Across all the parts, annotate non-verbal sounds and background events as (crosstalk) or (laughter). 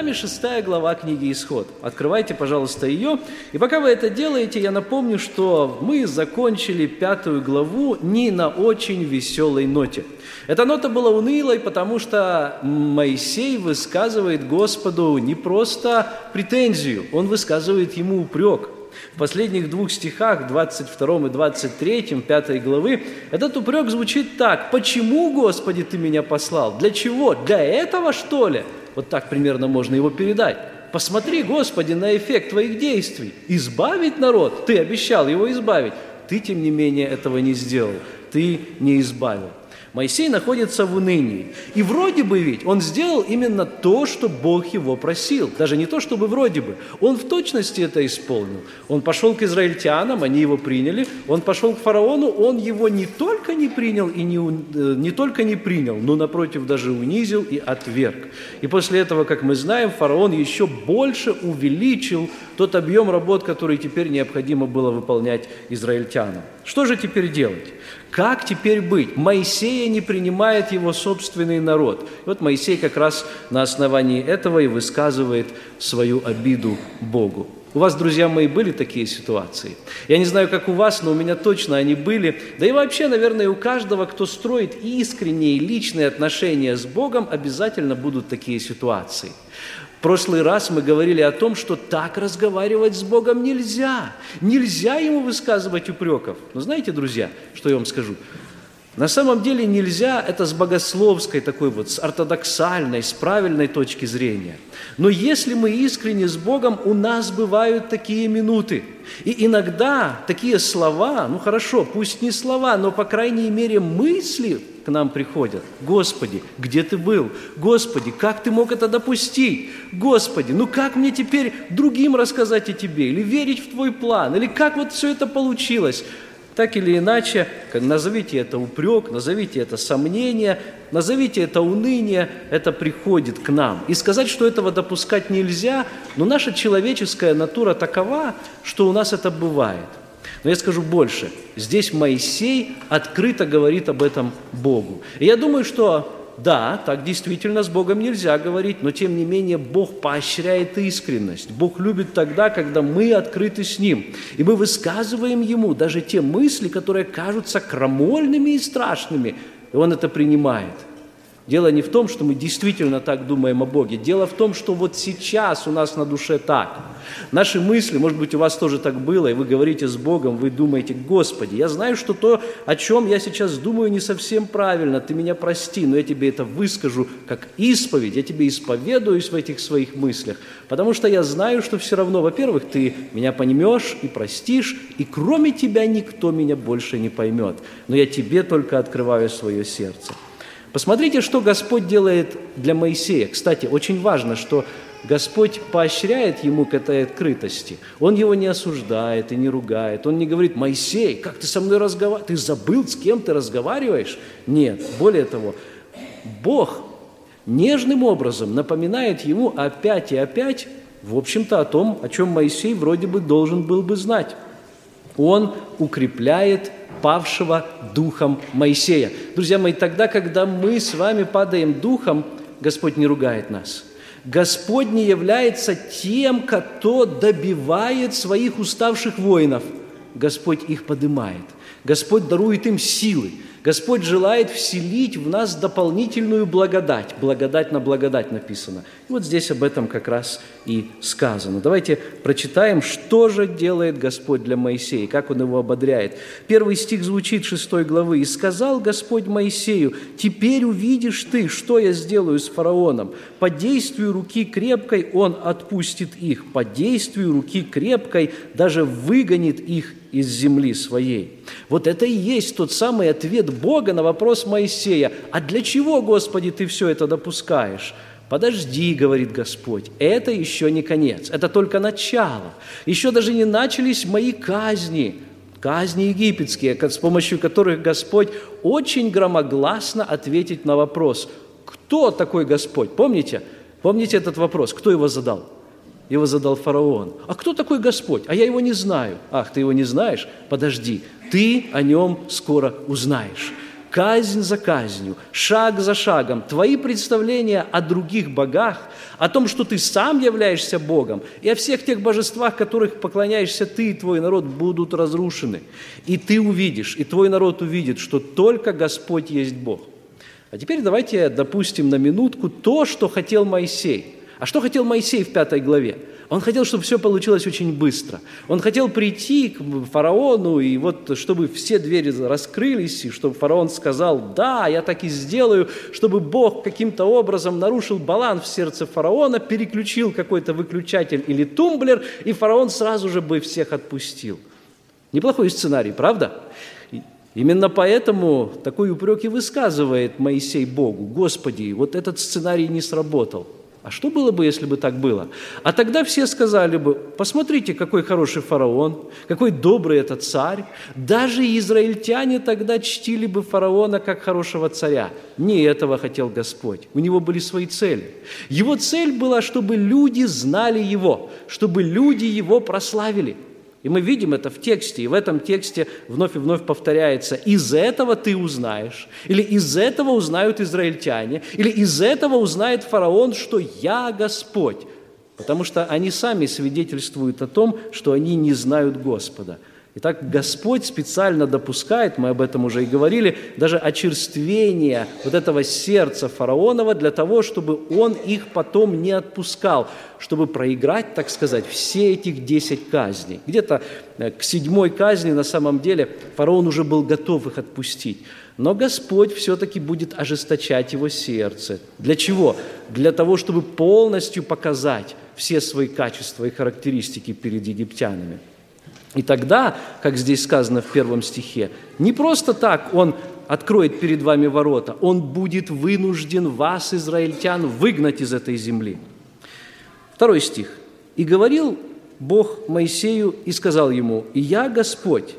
Нами шестая глава книги «Исход». Открывайте, пожалуйста, ее. И пока вы это делаете, я напомню, что мы закончили пятую главу не на очень веселой ноте. Эта нота была унылой, потому что Моисей высказывает Господу не просто претензию, он высказывает ему упрек – в последних двух стихах, 22 и 23, 5 главы, этот упрек звучит так. «Почему, Господи, Ты меня послал? Для чего? Для этого, что ли?» Вот так примерно можно его передать. Посмотри, Господи, на эффект Твоих действий. Избавить народ? Ты обещал его избавить. Ты, тем не менее, этого не сделал. Ты не избавил. Моисей находится в унынии. И вроде бы ведь он сделал именно то, что Бог его просил. Даже не то, чтобы вроде бы. Он в точности это исполнил. Он пошел к израильтянам, они его приняли. Он пошел к фараону, он его не только не принял и не, э, не только не принял, но напротив даже унизил и отверг. И после этого, как мы знаем, фараон еще больше увеличил тот объем работ, который теперь необходимо было выполнять израильтянам. Что же теперь делать? Как теперь быть? Моисея не принимает его собственный народ. И вот Моисей как раз на основании этого и высказывает свою обиду Богу. У вас, друзья мои, были такие ситуации? Я не знаю, как у вас, но у меня точно они были. Да и вообще, наверное, у каждого, кто строит искренние личные отношения с Богом, обязательно будут такие ситуации – прошлый раз мы говорили о том, что так разговаривать с Богом нельзя. Нельзя ему высказывать упреков. Но знаете, друзья, что я вам скажу? На самом деле нельзя это с богословской такой вот, с ортодоксальной, с правильной точки зрения. Но если мы искренне с Богом, у нас бывают такие минуты. И иногда такие слова, ну хорошо, пусть не слова, но по крайней мере мысли к нам приходят. Господи, где ты был? Господи, как ты мог это допустить? Господи, ну как мне теперь другим рассказать о тебе? Или верить в твой план? Или как вот все это получилось? Так или иначе, назовите это упрек, назовите это сомнение, назовите это уныние, это приходит к нам. И сказать, что этого допускать нельзя, но наша человеческая натура такова, что у нас это бывает. Но я скажу больше. Здесь Моисей открыто говорит об этом Богу. И я думаю, что да, так действительно с Богом нельзя говорить, но тем не менее Бог поощряет искренность. Бог любит тогда, когда мы открыты с Ним. И мы высказываем Ему даже те мысли, которые кажутся крамольными и страшными. И Он это принимает – Дело не в том, что мы действительно так думаем о Боге. Дело в том, что вот сейчас у нас на душе так. Наши мысли, может быть, у вас тоже так было, и вы говорите с Богом, вы думаете, Господи, я знаю, что то, о чем я сейчас думаю, не совсем правильно, Ты меня прости, но я тебе это выскажу как исповедь, я тебе исповедуюсь в этих своих мыслях, потому что я знаю, что все равно, во-первых, Ты меня поймешь и простишь, и кроме Тебя никто меня больше не поймет, но я Тебе только открываю свое сердце. Посмотрите, что Господь делает для Моисея. Кстати, очень важно, что Господь поощряет ему к этой открытости. Он его не осуждает и не ругает. Он не говорит, Моисей, как ты со мной разговариваешь? Ты забыл, с кем ты разговариваешь? Нет. Более того, Бог нежным образом напоминает ему опять и опять, в общем-то, о том, о чем Моисей вроде бы должен был бы знать. Он укрепляет павшего духом Моисея. Друзья мои, тогда, когда мы с вами падаем духом, Господь не ругает нас. Господь не является тем, кто добивает своих уставших воинов. Господь их поднимает. Господь дарует им силы. Господь желает вселить в нас дополнительную благодать. Благодать на благодать написано. И вот здесь об этом как раз и сказано. Давайте прочитаем, что же делает Господь для Моисея, как Он его ободряет. Первый стих звучит 6 главы. «И сказал Господь Моисею, теперь увидишь ты, что я сделаю с фараоном. По действию руки крепкой он отпустит их, по действию руки крепкой даже выгонит их из земли своей. Вот это и есть тот самый ответ Бога на вопрос Моисея. А для чего, Господи, ты все это допускаешь? Подожди, говорит Господь, это еще не конец, это только начало. Еще даже не начались мои казни. казни египетские, с помощью которых Господь очень громогласно ответить на вопрос, кто такой Господь? Помните? Помните этот вопрос? Кто его задал? Его задал фараон. А кто такой Господь? А я его не знаю. Ах, ты его не знаешь? Подожди, ты о нем скоро узнаешь казнь за казнью, шаг за шагом, твои представления о других богах, о том, что ты сам являешься Богом, и о всех тех божествах, которых поклоняешься ты и твой народ, будут разрушены. И ты увидишь, и твой народ увидит, что только Господь есть Бог. А теперь давайте допустим на минутку то, что хотел Моисей. А что хотел Моисей в пятой главе? Он хотел, чтобы все получилось очень быстро. Он хотел прийти к фараону, и вот чтобы все двери раскрылись, и чтобы фараон сказал, да, я так и сделаю, чтобы Бог каким-то образом нарушил баланс в сердце фараона, переключил какой-то выключатель или тумблер, и фараон сразу же бы всех отпустил. Неплохой сценарий, правда? Именно поэтому такой упрек и высказывает Моисей Богу. Господи, вот этот сценарий не сработал – а что было бы, если бы так было? А тогда все сказали бы, посмотрите, какой хороший фараон, какой добрый этот царь. Даже израильтяне тогда чтили бы фараона как хорошего царя. Не этого хотел Господь. У него были свои цели. Его цель была, чтобы люди знали его, чтобы люди его прославили – и мы видим это в тексте, и в этом тексте вновь и вновь повторяется, из этого ты узнаешь, или из этого узнают израильтяне, или из этого узнает фараон, что я Господь, потому что они сами свидетельствуют о том, что они не знают Господа – Итак, Господь специально допускает, мы об этом уже и говорили, даже очерствение вот этого сердца фараонова для того, чтобы он их потом не отпускал, чтобы проиграть, так сказать, все этих десять казней. Где-то э, к седьмой казни на самом деле фараон уже был готов их отпустить. Но Господь все-таки будет ожесточать его сердце. Для чего? Для того, чтобы полностью показать все свои качества и характеристики перед египтянами – и тогда, как здесь сказано в первом стихе, не просто так он откроет перед вами ворота, он будет вынужден вас, израильтян, выгнать из этой земли. Второй стих. «И говорил Бог Моисею и сказал ему, «И я Господь,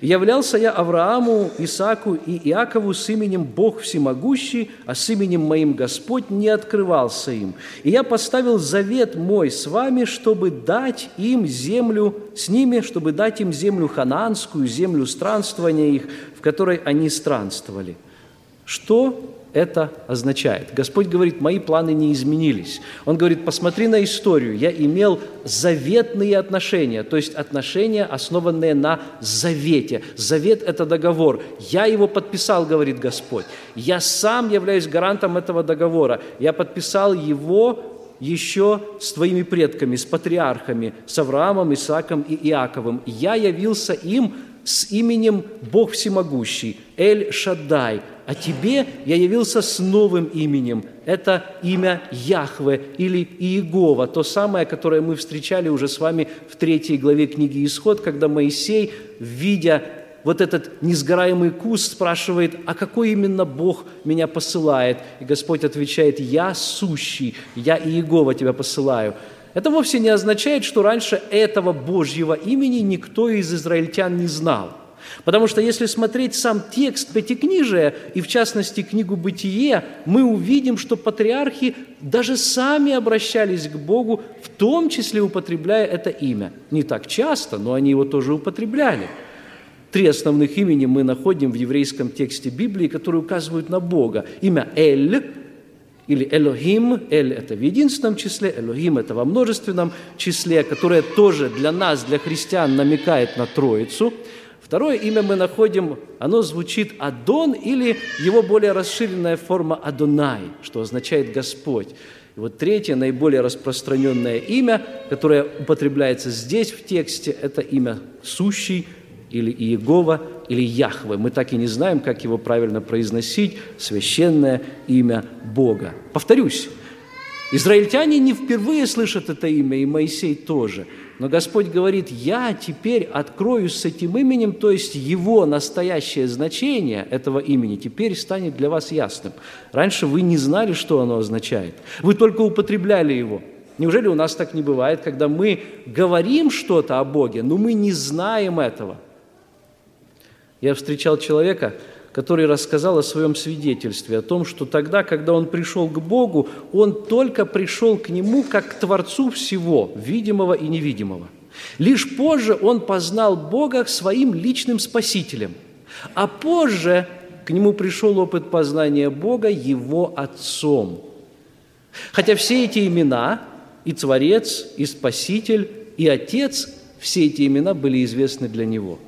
Являлся я Аврааму, Исааку и Иакову с именем Бог Всемогущий, а с именем моим Господь не открывался им. И я поставил завет мой с вами, чтобы дать им землю, с ними, чтобы дать им землю хананскую, землю странствования их, в которой они странствовали. Что это означает? Господь говорит, мои планы не изменились. Он говорит, посмотри на историю, я имел заветные отношения, то есть отношения, основанные на завете. Завет – это договор. Я его подписал, говорит Господь. Я сам являюсь гарантом этого договора. Я подписал его еще с твоими предками, с патриархами, с Авраамом, Исааком и Иаковым. Я явился им с именем Бог Всемогущий, Эль Шаддай, а тебе я явился с новым именем. Это имя Яхве или Иегова, то самое, которое мы встречали уже с вами в третьей главе книги Исход, когда Моисей, видя вот этот несгораемый куст, спрашивает, а какой именно Бог меня посылает? И Господь отвечает, я сущий, я Иегова тебя посылаю. Это вовсе не означает, что раньше этого Божьего имени никто из израильтян не знал – Потому что если смотреть сам текст Пятикнижия, и в частности книгу «Бытие», мы увидим, что патриархи даже сами обращались к Богу, в том числе употребляя это имя. Не так часто, но они его тоже употребляли. Три основных имени мы находим в еврейском тексте Библии, которые указывают на Бога. Имя Эль, или Элохим, Эль – это в единственном числе, Элохим – это во множественном числе, которое тоже для нас, для христиан, намекает на Троицу – Второе имя мы находим, оно звучит Адон или его более расширенная форма Адонай, что означает Господь. И вот третье, наиболее распространенное имя, которое употребляется здесь в тексте, это имя Сущий или Иегова или Яхве. Мы так и не знаем, как его правильно произносить, священное имя Бога. Повторюсь, израильтяне не впервые слышат это имя, и Моисей тоже – но Господь говорит, я теперь открою с этим именем, то есть его настоящее значение этого имени теперь станет для вас ясным. Раньше вы не знали, что оно означает. Вы только употребляли его. Неужели у нас так не бывает, когда мы говорим что-то о Боге, но мы не знаем этого? Я встречал человека, который рассказал о своем свидетельстве, о том, что тогда, когда он пришел к Богу, он только пришел к Нему как к Творцу всего, видимого и невидимого. Лишь позже он познал Бога своим личным Спасителем, а позже к нему пришел опыт познания Бога Его Отцом. Хотя все эти имена, и Творец, и Спаситель, и Отец, все эти имена были известны для него –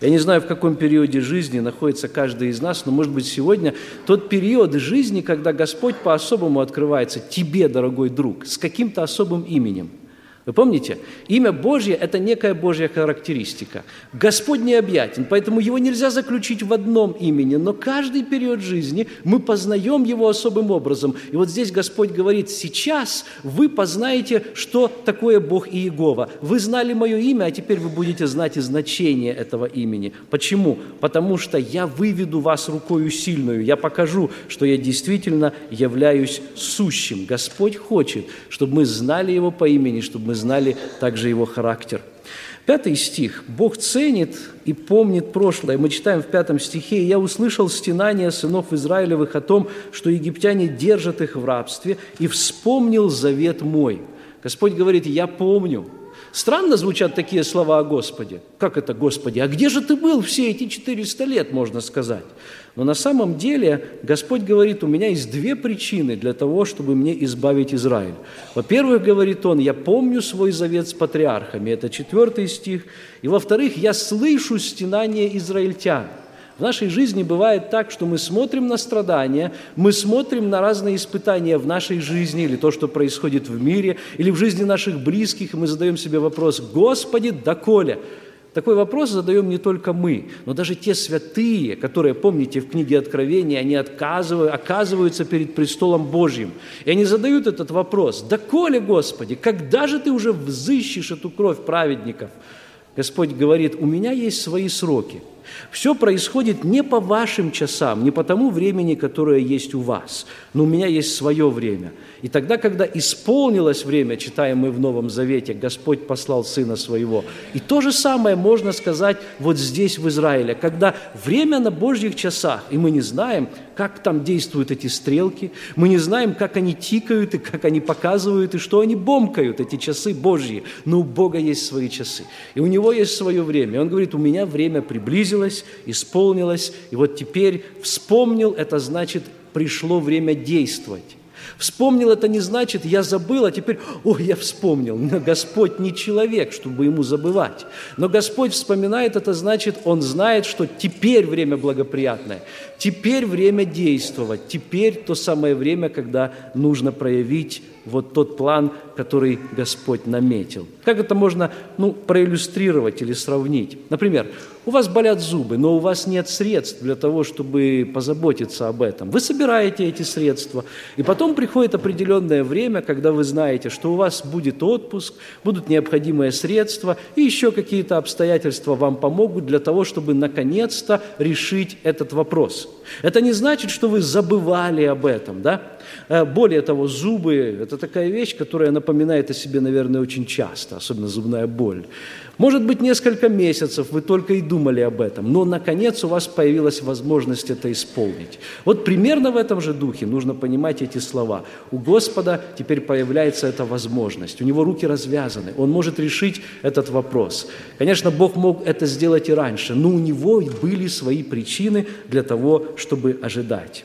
я не знаю, в каком периоде жизни находится каждый из нас, но, может быть, сегодня тот период жизни, когда Господь по-особому открывается тебе, дорогой друг, с каким-то особым именем – вы помните? Имя Божье – это некая Божья характеристика. Господь необъятен, поэтому его нельзя заключить в одном имени, но каждый период жизни мы познаем его особым образом. И вот здесь Господь говорит, сейчас вы познаете, что такое Бог и Иегова. Вы знали мое имя, а теперь вы будете знать и значение этого имени. Почему? Потому что я выведу вас рукою сильную, я покажу, что я действительно являюсь сущим. Господь хочет, чтобы мы знали его по имени, чтобы мы знали также его характер. Пятый стих. «Бог ценит и помнит прошлое». Мы читаем в пятом стихе, «Я услышал стенания сынов Израилевых о том, что египтяне держат их в рабстве, и вспомнил завет мой». Господь говорит, «Я помню». Странно звучат такие слова о Господе. Как это, Господи? А где же ты был все эти 400 лет, можно сказать? Но на самом деле Господь говорит, у меня есть две причины для того, чтобы мне избавить Израиль. Во-первых, говорит Он, я помню свой завет с патриархами, это четвертый стих. И во-вторых, я слышу стенание израильтян. В нашей жизни бывает так, что мы смотрим на страдания, мы смотрим на разные испытания в нашей жизни или то, что происходит в мире, или в жизни наших близких, и мы задаем себе вопрос, «Господи, доколе?» Такой вопрос задаем не только мы, но даже те святые, которые, помните, в книге Откровения, они отказывают, оказываются перед престолом Божьим. И они задают этот вопрос, «Да коли, Господи, когда же Ты уже взыщешь эту кровь праведников?» Господь говорит, «У меня есть свои сроки – все происходит не по вашим часам, не по тому времени, которое есть у вас, но у меня есть свое время. И тогда, когда исполнилось время, читаем мы в Новом Завете, Господь послал Сына Своего. И то же самое можно сказать вот здесь, в Израиле, когда время на Божьих часах, и мы не знаем, как там действуют эти стрелки, мы не знаем, как они тикают, и как они показывают, и что они бомкают, эти часы Божьи. Но у Бога есть свои часы, и у Него есть свое время. И Он говорит, у меня время приблизилось, исполнилось, и вот теперь вспомнил, это значит, пришло время действовать. Вспомнил это не значит, я забыл, а теперь, ой, я вспомнил. Но Господь не человек, чтобы ему забывать. Но Господь вспоминает это значит, Он знает, что теперь время благоприятное, теперь время действовать, теперь то самое время, когда нужно проявить вот тот план, который Господь наметил. Как это можно ну, проиллюстрировать или сравнить? Например, у вас болят зубы, но у вас нет средств для того, чтобы позаботиться об этом. Вы собираете эти средства, и потом приходит определенное время, когда вы знаете, что у вас будет отпуск, будут необходимые средства, и еще какие-то обстоятельства вам помогут для того, чтобы наконец-то решить этот вопрос. Это не значит, что вы забывали об этом, да? Э, более того, зубы – это такая вещь, которая напоминает о себе, наверное, очень часто, особенно зубная боль. Может быть, несколько месяцев вы только и думали об этом, но, наконец, у вас появилась возможность это исполнить. Вот примерно в этом же духе нужно понимать эти слова. У Господа теперь появляется эта возможность, у Него руки развязаны, Он может решить этот вопрос. Конечно, Бог мог это сделать и раньше, но у Него были свои причины для того, чтобы ожидать.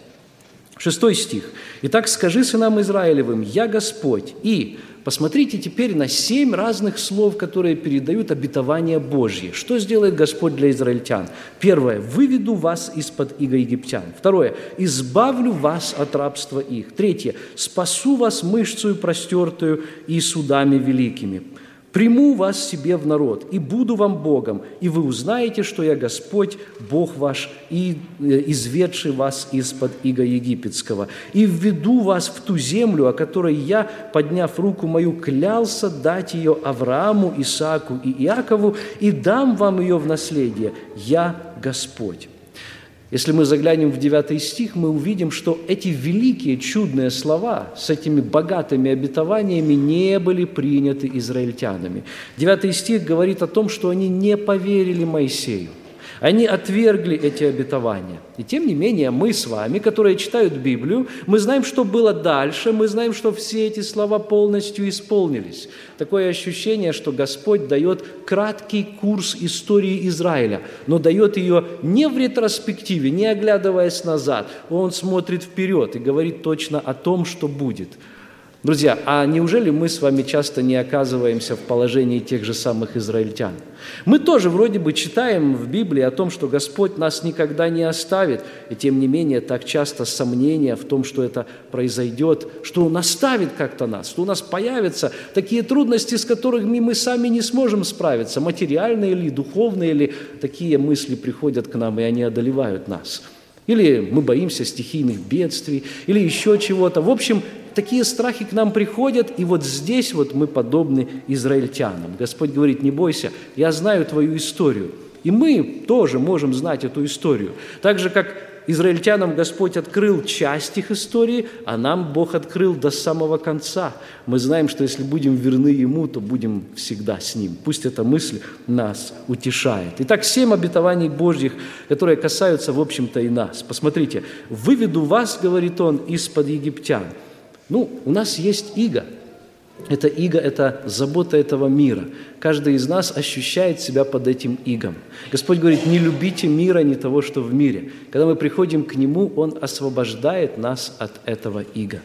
Шестой стих. «Итак, скажи сынам Израилевым, я Господь, и Посмотрите теперь на семь разных слов, которые передают обетование Божье. Что сделает Господь для израильтян? Первое. «Выведу вас из-под иго египтян». Второе. «Избавлю вас от рабства их». Третье. «Спасу вас мышцу простертую и судами великими». Приму вас себе в народ, и буду вам Богом, и вы узнаете, что я Господь, Бог ваш, и э, изведший вас из-под иго египетского, и введу вас в ту землю, о которой я, подняв руку мою, клялся дать ее Аврааму, Исааку и Иакову, и дам вам ее в наследие. Я Господь». Если мы заглянем в 9 стих, мы увидим, что эти великие чудные слова с этими богатыми обетованиями не были приняты израильтянами. 9 стих говорит о том, что они не поверили Моисею. Они отвергли эти обетования. И тем не менее, мы с вами, которые читают Библию, мы знаем, что было дальше, мы знаем, что все эти слова полностью исполнились. Такое ощущение, что Господь дает краткий курс истории Израиля, но дает ее не в ретроспективе, не оглядываясь назад. Он смотрит вперед и говорит точно о том, что будет – Друзья, а неужели мы с вами часто не оказываемся в положении тех же самых израильтян? Мы тоже вроде бы читаем в Библии о том, что Господь нас никогда не оставит, и тем не менее так часто сомнения в том, что это произойдет, что Он оставит как-то нас, что у нас появятся такие трудности, с которыми мы сами не сможем справиться, материальные или духовные или такие мысли приходят к нам, и они одолевают нас – или мы боимся стихийных бедствий, или еще чего-то. В общем, такие страхи к нам приходят, и вот здесь вот мы подобны израильтянам. Господь говорит, не бойся, я знаю твою историю. И мы тоже можем знать эту историю. Так же, как Израильтянам Господь открыл часть их истории, а нам Бог открыл до самого конца. Мы знаем, что если будем верны Ему, то будем всегда с Ним. Пусть эта мысль нас утешает. Итак, семь обетований Божьих, которые касаются, в общем-то, и нас. Посмотрите, «Выведу вас, — говорит Он, — из-под египтян». Ну, у нас есть иго – это иго, это забота этого мира. Каждый из нас ощущает себя под этим игом. Господь говорит, не любите мира, не того, что в мире. Когда мы приходим к Нему, Он освобождает нас от этого ига.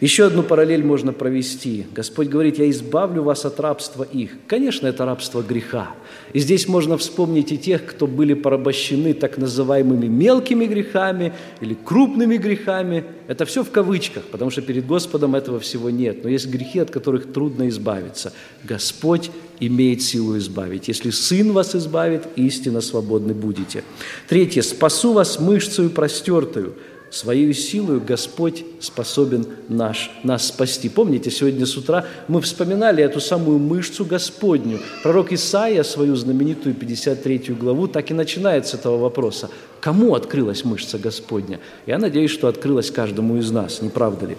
Еще одну параллель можно провести. Господь говорит, я избавлю вас от рабства их. Конечно, это рабство греха. И здесь можно вспомнить и тех, кто были порабощены так называемыми мелкими грехами или крупными грехами. Это все в кавычках, потому что перед Господом этого всего нет. Но есть грехи, от которых трудно избавиться. Господь имеет силу избавить. Если Сын вас избавит, истинно свободны будете. Третье. «Спасу вас мышцею простертую». Своей силой Господь способен наш, нас спасти. Помните, сегодня с утра мы вспоминали эту самую мышцу Господню. Пророк Исаия свою знаменитую 53 главу так и начинает с этого вопроса. Кому открылась мышца Господня? Я надеюсь, что открылась каждому из нас, не правда ли?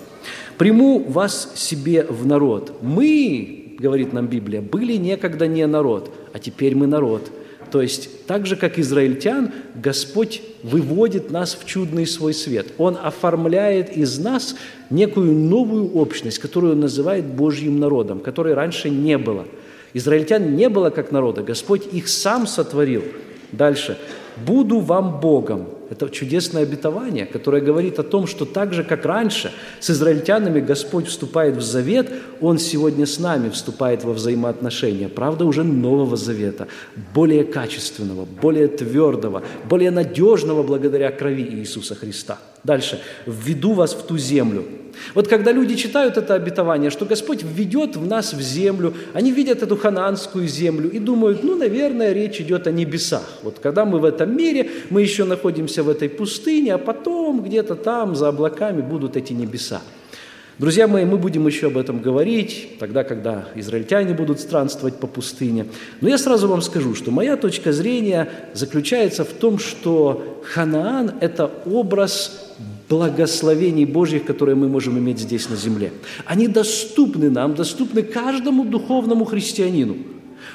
«Приму вас себе в народ». Мы, говорит нам Библия, были некогда не народ, а теперь мы народ – то есть, так же, как израильтян, Господь выводит нас в чудный свой свет. Он оформляет из нас некую новую общность, которую он называет Божьим народом, которой раньше не было. Израильтян не было как народа, Господь их сам сотворил. Дальше. «Буду вам Богом, это чудесное обетование, которое говорит о том, что так же, как раньше с израильтянами Господь вступает в завет, Он сегодня с нами вступает во взаимоотношения. Правда, уже нового завета, более качественного, более твердого, более надежного благодаря крови Иисуса Христа. Дальше. «Введу вас в ту землю, вот когда люди читают это обетование, что Господь введет в нас в землю, они видят эту хананскую землю и думают, ну, наверное, речь идет о небесах. Вот когда мы в этом мире, мы еще находимся в этой пустыне, а потом где-то там за облаками будут эти небеса. Друзья мои, мы будем еще об этом говорить, тогда, когда израильтяне будут странствовать по пустыне. Но я сразу вам скажу, что моя точка зрения заключается в том, что Ханаан – это образ благословений Божьих, которые мы можем иметь здесь на земле. Они доступны нам, доступны каждому духовному христианину.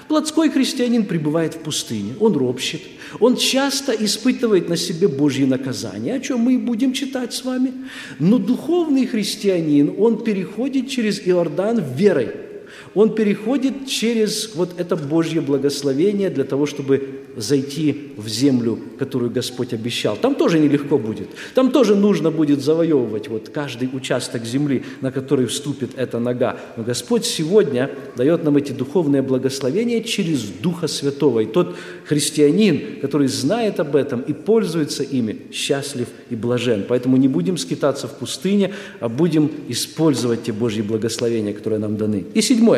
Плотской христианин пребывает в пустыне, он ропщет, он часто испытывает на себе Божьи наказания, о чем мы и будем читать с вами. Но духовный христианин, он переходит через Иордан верой – он переходит через вот это Божье благословение для того, чтобы зайти в землю, которую Господь обещал. Там тоже нелегко будет. Там тоже нужно будет завоевывать вот каждый участок земли, на который вступит эта нога. Но Господь сегодня дает нам эти духовные благословения через Духа Святого. И тот христианин, который знает об этом и пользуется ими, счастлив и блажен. Поэтому не будем скитаться в пустыне, а будем использовать те Божьи благословения, которые нам даны. И седьмое.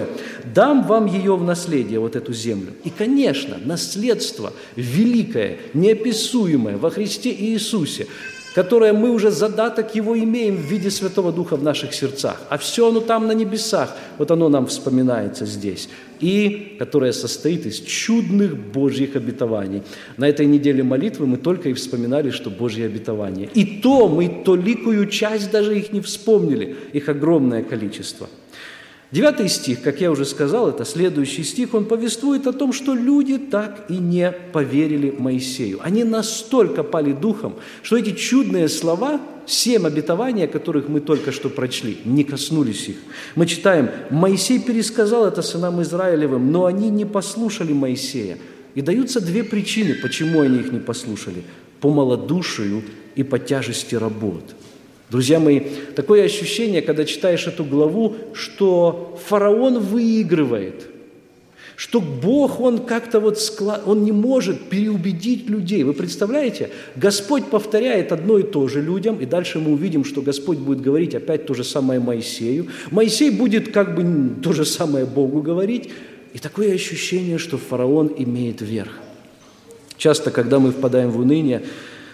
«Дам вам ее в наследие, вот эту землю». И, конечно, наследство великое, неописуемое во Христе Иисусе, которое мы уже задаток его имеем в виде Святого Духа в наших сердцах. А все оно там на небесах, вот оно нам вспоминается здесь. И которое состоит из чудных Божьих обетований. На этой неделе молитвы мы только и вспоминали, что Божьи обетования. И то мы толикую часть даже их не вспомнили, их огромное количество – Девятый стих, как я уже сказал, это следующий стих, он повествует о том, что люди так и не поверили Моисею. Они настолько пали духом, что эти чудные слова, семь обетований, о которых мы только что прочли, не коснулись их. Мы читаем, Моисей пересказал это сынам Израилевым, но они не послушали Моисея. И даются две причины, почему они их не послушали. По малодушию и по тяжести работ – Друзья мои, такое ощущение, когда читаешь эту главу, что фараон выигрывает, что Бог, Он как-то вот склад... Он не может переубедить людей. Вы представляете? Господь повторяет одно и то же людям, и дальше мы увидим, что Господь будет говорить опять то же самое Моисею. Моисей будет как бы то же самое Богу говорить, и такое ощущение, что фараон имеет верх. Часто, когда мы впадаем в уныние,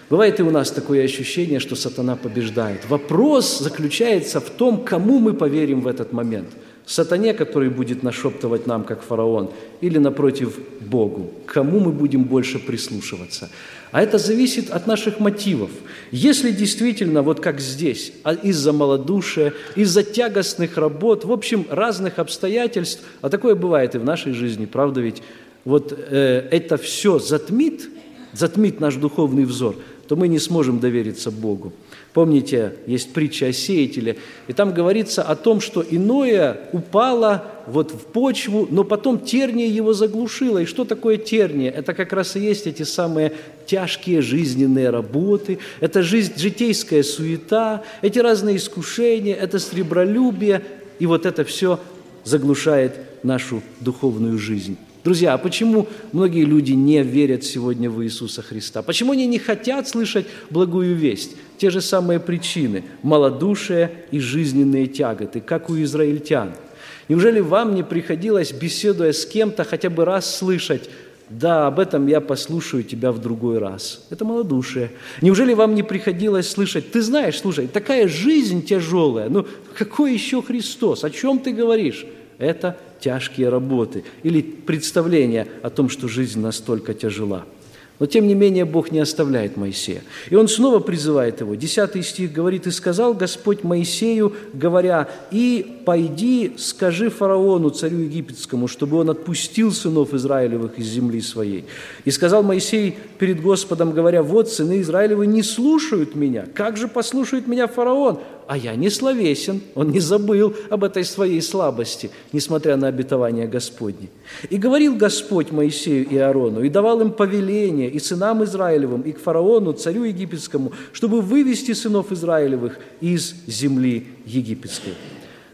Бывает и у нас такое ощущение, что сатана побеждает. Вопрос заключается в том, кому мы поверим в этот момент. Сатане, который будет нашептывать нам, как фараон, или, напротив, Богу. Кому мы будем больше прислушиваться? А это зависит от наших мотивов. Если действительно, вот как здесь, а из-за малодушия, из-за тягостных работ, в общем, разных обстоятельств, а такое бывает и в нашей жизни, правда ведь, вот э, это все затмит, затмит наш духовный взор, то мы не сможем довериться Богу. Помните, есть притча о сеятеле, и там говорится о том, что иное упало вот в почву, но потом терния его заглушило. И что такое терния? Это как раз и есть эти самые тяжкие жизненные работы, это жизнь, житейская суета, эти разные искушения, это сребролюбие, и вот это все заглушает нашу духовную жизнь. Друзья, а почему многие люди не верят сегодня в Иисуса Христа? Почему они не хотят слышать благую весть? Те же самые причины – малодушие и жизненные тяготы, как у израильтян. Неужели вам не приходилось, беседуя с кем-то, хотя бы раз слышать да, об этом я послушаю тебя в другой раз. Это малодушие. Неужели вам не приходилось слышать, ты знаешь, слушай, такая жизнь тяжелая, ну какой еще Христос, о чем ты говоришь? Это тяжкие работы или представление о том, что жизнь настолько тяжела. Но тем не менее Бог не оставляет Моисея. И он снова призывает его. Десятый стих говорит, «И сказал Господь Моисею, говоря, «И пойди, скажи фараону, царю египетскому, чтобы он отпустил сынов Израилевых из земли своей». И сказал Моисей перед Господом, говоря, «Вот сыны Израилевы не слушают меня. Как же послушает меня фараон? А я не словесен, он не забыл об этой своей слабости, несмотря на обетование Господне. И говорил Господь Моисею и Аарону, и давал им повеление и сынам Израилевым, и к фараону, царю египетскому, чтобы вывести сынов Израилевых из земли египетской.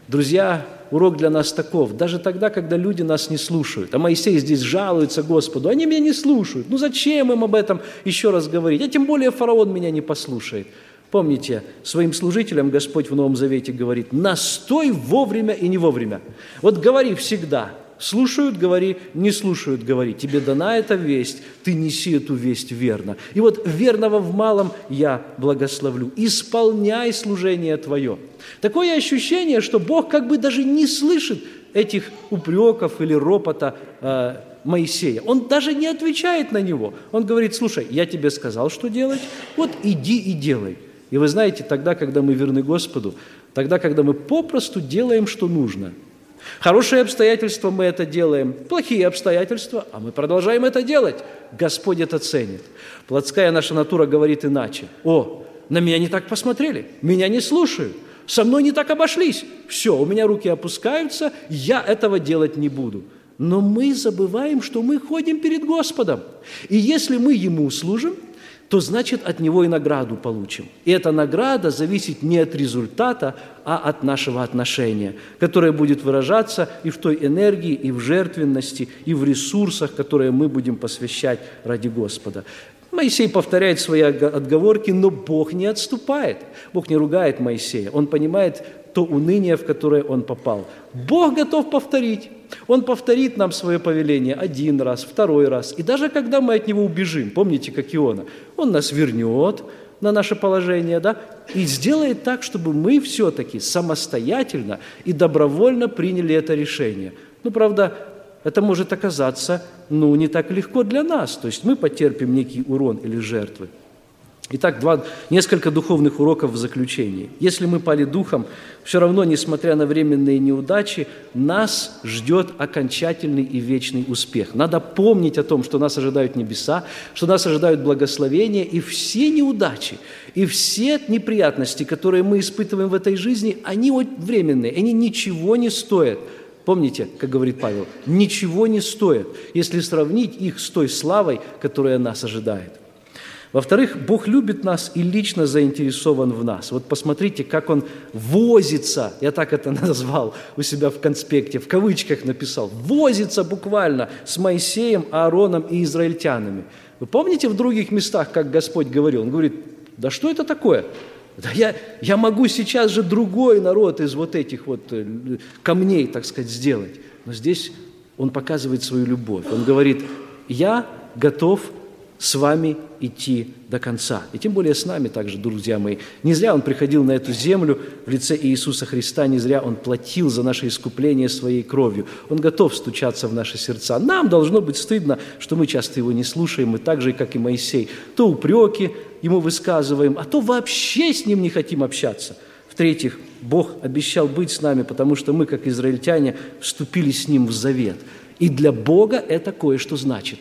Друзья, урок для нас таков. Даже тогда, когда люди нас не слушают, а Моисей здесь жалуется Господу, они меня не слушают. Ну зачем им об этом еще раз говорить? А тем более фараон меня не послушает. Помните, своим служителям Господь в Новом Завете говорит, настой вовремя и не вовремя. Вот говори всегда, слушают, говори, не слушают, говори. Тебе дана эта весть, ты неси эту весть верно. И вот верного в малом я благословлю. Исполняй служение твое. Такое ощущение, что Бог как бы даже не слышит этих упреков или ропота э, Моисея. Он даже не отвечает на него. Он говорит, слушай, я тебе сказал, что делать, вот иди и делай. И вы знаете, тогда, когда мы верны Господу, тогда, когда мы попросту делаем, что нужно. Хорошие обстоятельства мы это делаем, плохие обстоятельства, а мы продолжаем это делать. Господь это ценит. Плотская наша натура говорит иначе. О, на меня не так посмотрели, меня не слушают, со мной не так обошлись. Все, у меня руки опускаются, я этого делать не буду. Но мы забываем, что мы ходим перед Господом. И если мы Ему служим, то значит от него и награду получим. И эта награда зависит не от результата, а от нашего отношения, которое будет выражаться и в той энергии, и в жертвенности, и в ресурсах, которые мы будем посвящать ради Господа. Моисей повторяет свои отговорки, но Бог не отступает. Бог не ругает Моисея. Он понимает то уныние, в которое он попал. Бог готов повторить. Он повторит нам свое повеление один раз, второй раз. И даже когда мы от него убежим, помните, как Иона, он нас вернет на наше положение, да, и сделает так, чтобы мы все-таки самостоятельно и добровольно приняли это решение. Ну, правда, это может оказаться, ну, не так легко для нас. То есть мы потерпим некий урон или жертвы. Итак, два, несколько духовных уроков в заключении. Если мы пали духом, все равно, несмотря на временные неудачи, нас ждет окончательный и вечный успех. Надо помнить о том, что нас ожидают небеса, что нас ожидают благословения, и все неудачи, и все неприятности, которые мы испытываем в этой жизни, они временные, они ничего не стоят. Помните, как говорит Павел, ничего не стоят, если сравнить их с той славой, которая нас ожидает. Во-вторых, Бог любит нас и лично заинтересован в нас. Вот посмотрите, как Он возится, я так это (laughs) назвал у себя в конспекте, в кавычках написал, возится буквально с Моисеем, Аароном и израильтянами. Вы помните в других местах, как Господь говорил? Он говорит, да что это такое? Да я, я могу сейчас же другой народ из вот этих вот э, камней, так сказать, сделать. Но здесь он показывает свою любовь. Он говорит, я готов с вами идти до конца. И тем более с нами также, друзья мои. Не зря Он приходил на эту землю в лице Иисуса Христа, не зря Он платил за наше искупление своей кровью. Он готов стучаться в наши сердца. Нам должно быть стыдно, что мы часто Его не слушаем, мы так же, как и Моисей. То упреки Ему высказываем, а то вообще с Ним не хотим общаться. В-третьих, Бог обещал быть с нами, потому что мы, как израильтяне, вступили с Ним в завет. И для Бога это кое-что значит.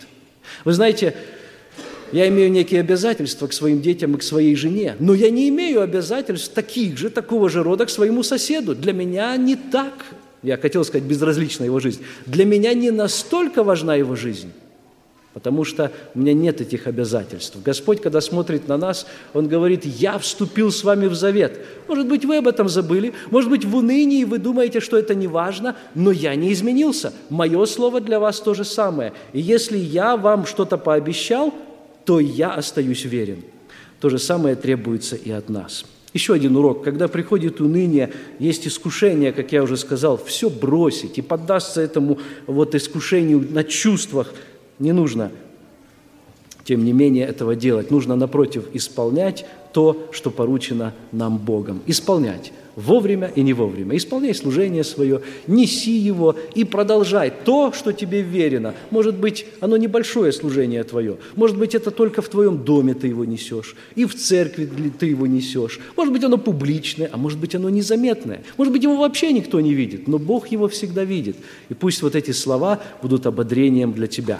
Вы знаете, я имею некие обязательства к своим детям и к своей жене, но я не имею обязательств таких же, такого же рода к своему соседу. Для меня не так, я хотел сказать, безразлична его жизнь. Для меня не настолько важна его жизнь, потому что у меня нет этих обязательств. Господь, когда смотрит на нас, Он говорит, я вступил с вами в завет. Может быть, вы об этом забыли, может быть, в унынии вы думаете, что это не важно, но я не изменился. Мое слово для вас то же самое. И если я вам что-то пообещал, то я остаюсь верен. То же самое требуется и от нас. Еще один урок. Когда приходит уныние, есть искушение, как я уже сказал, все бросить и поддаться этому вот искушению на чувствах. Не нужно, тем не менее, этого делать. Нужно, напротив, исполнять то, что поручено нам Богом. Исполнять вовремя и не вовремя. Исполняй служение свое, неси его и продолжай то, что тебе верено. Может быть, оно небольшое служение твое. Может быть, это только в твоем доме ты его несешь, и в церкви ты его несешь. Может быть, оно публичное, а может быть, оно незаметное. Может быть, его вообще никто не видит, но Бог его всегда видит. И пусть вот эти слова будут ободрением для тебя.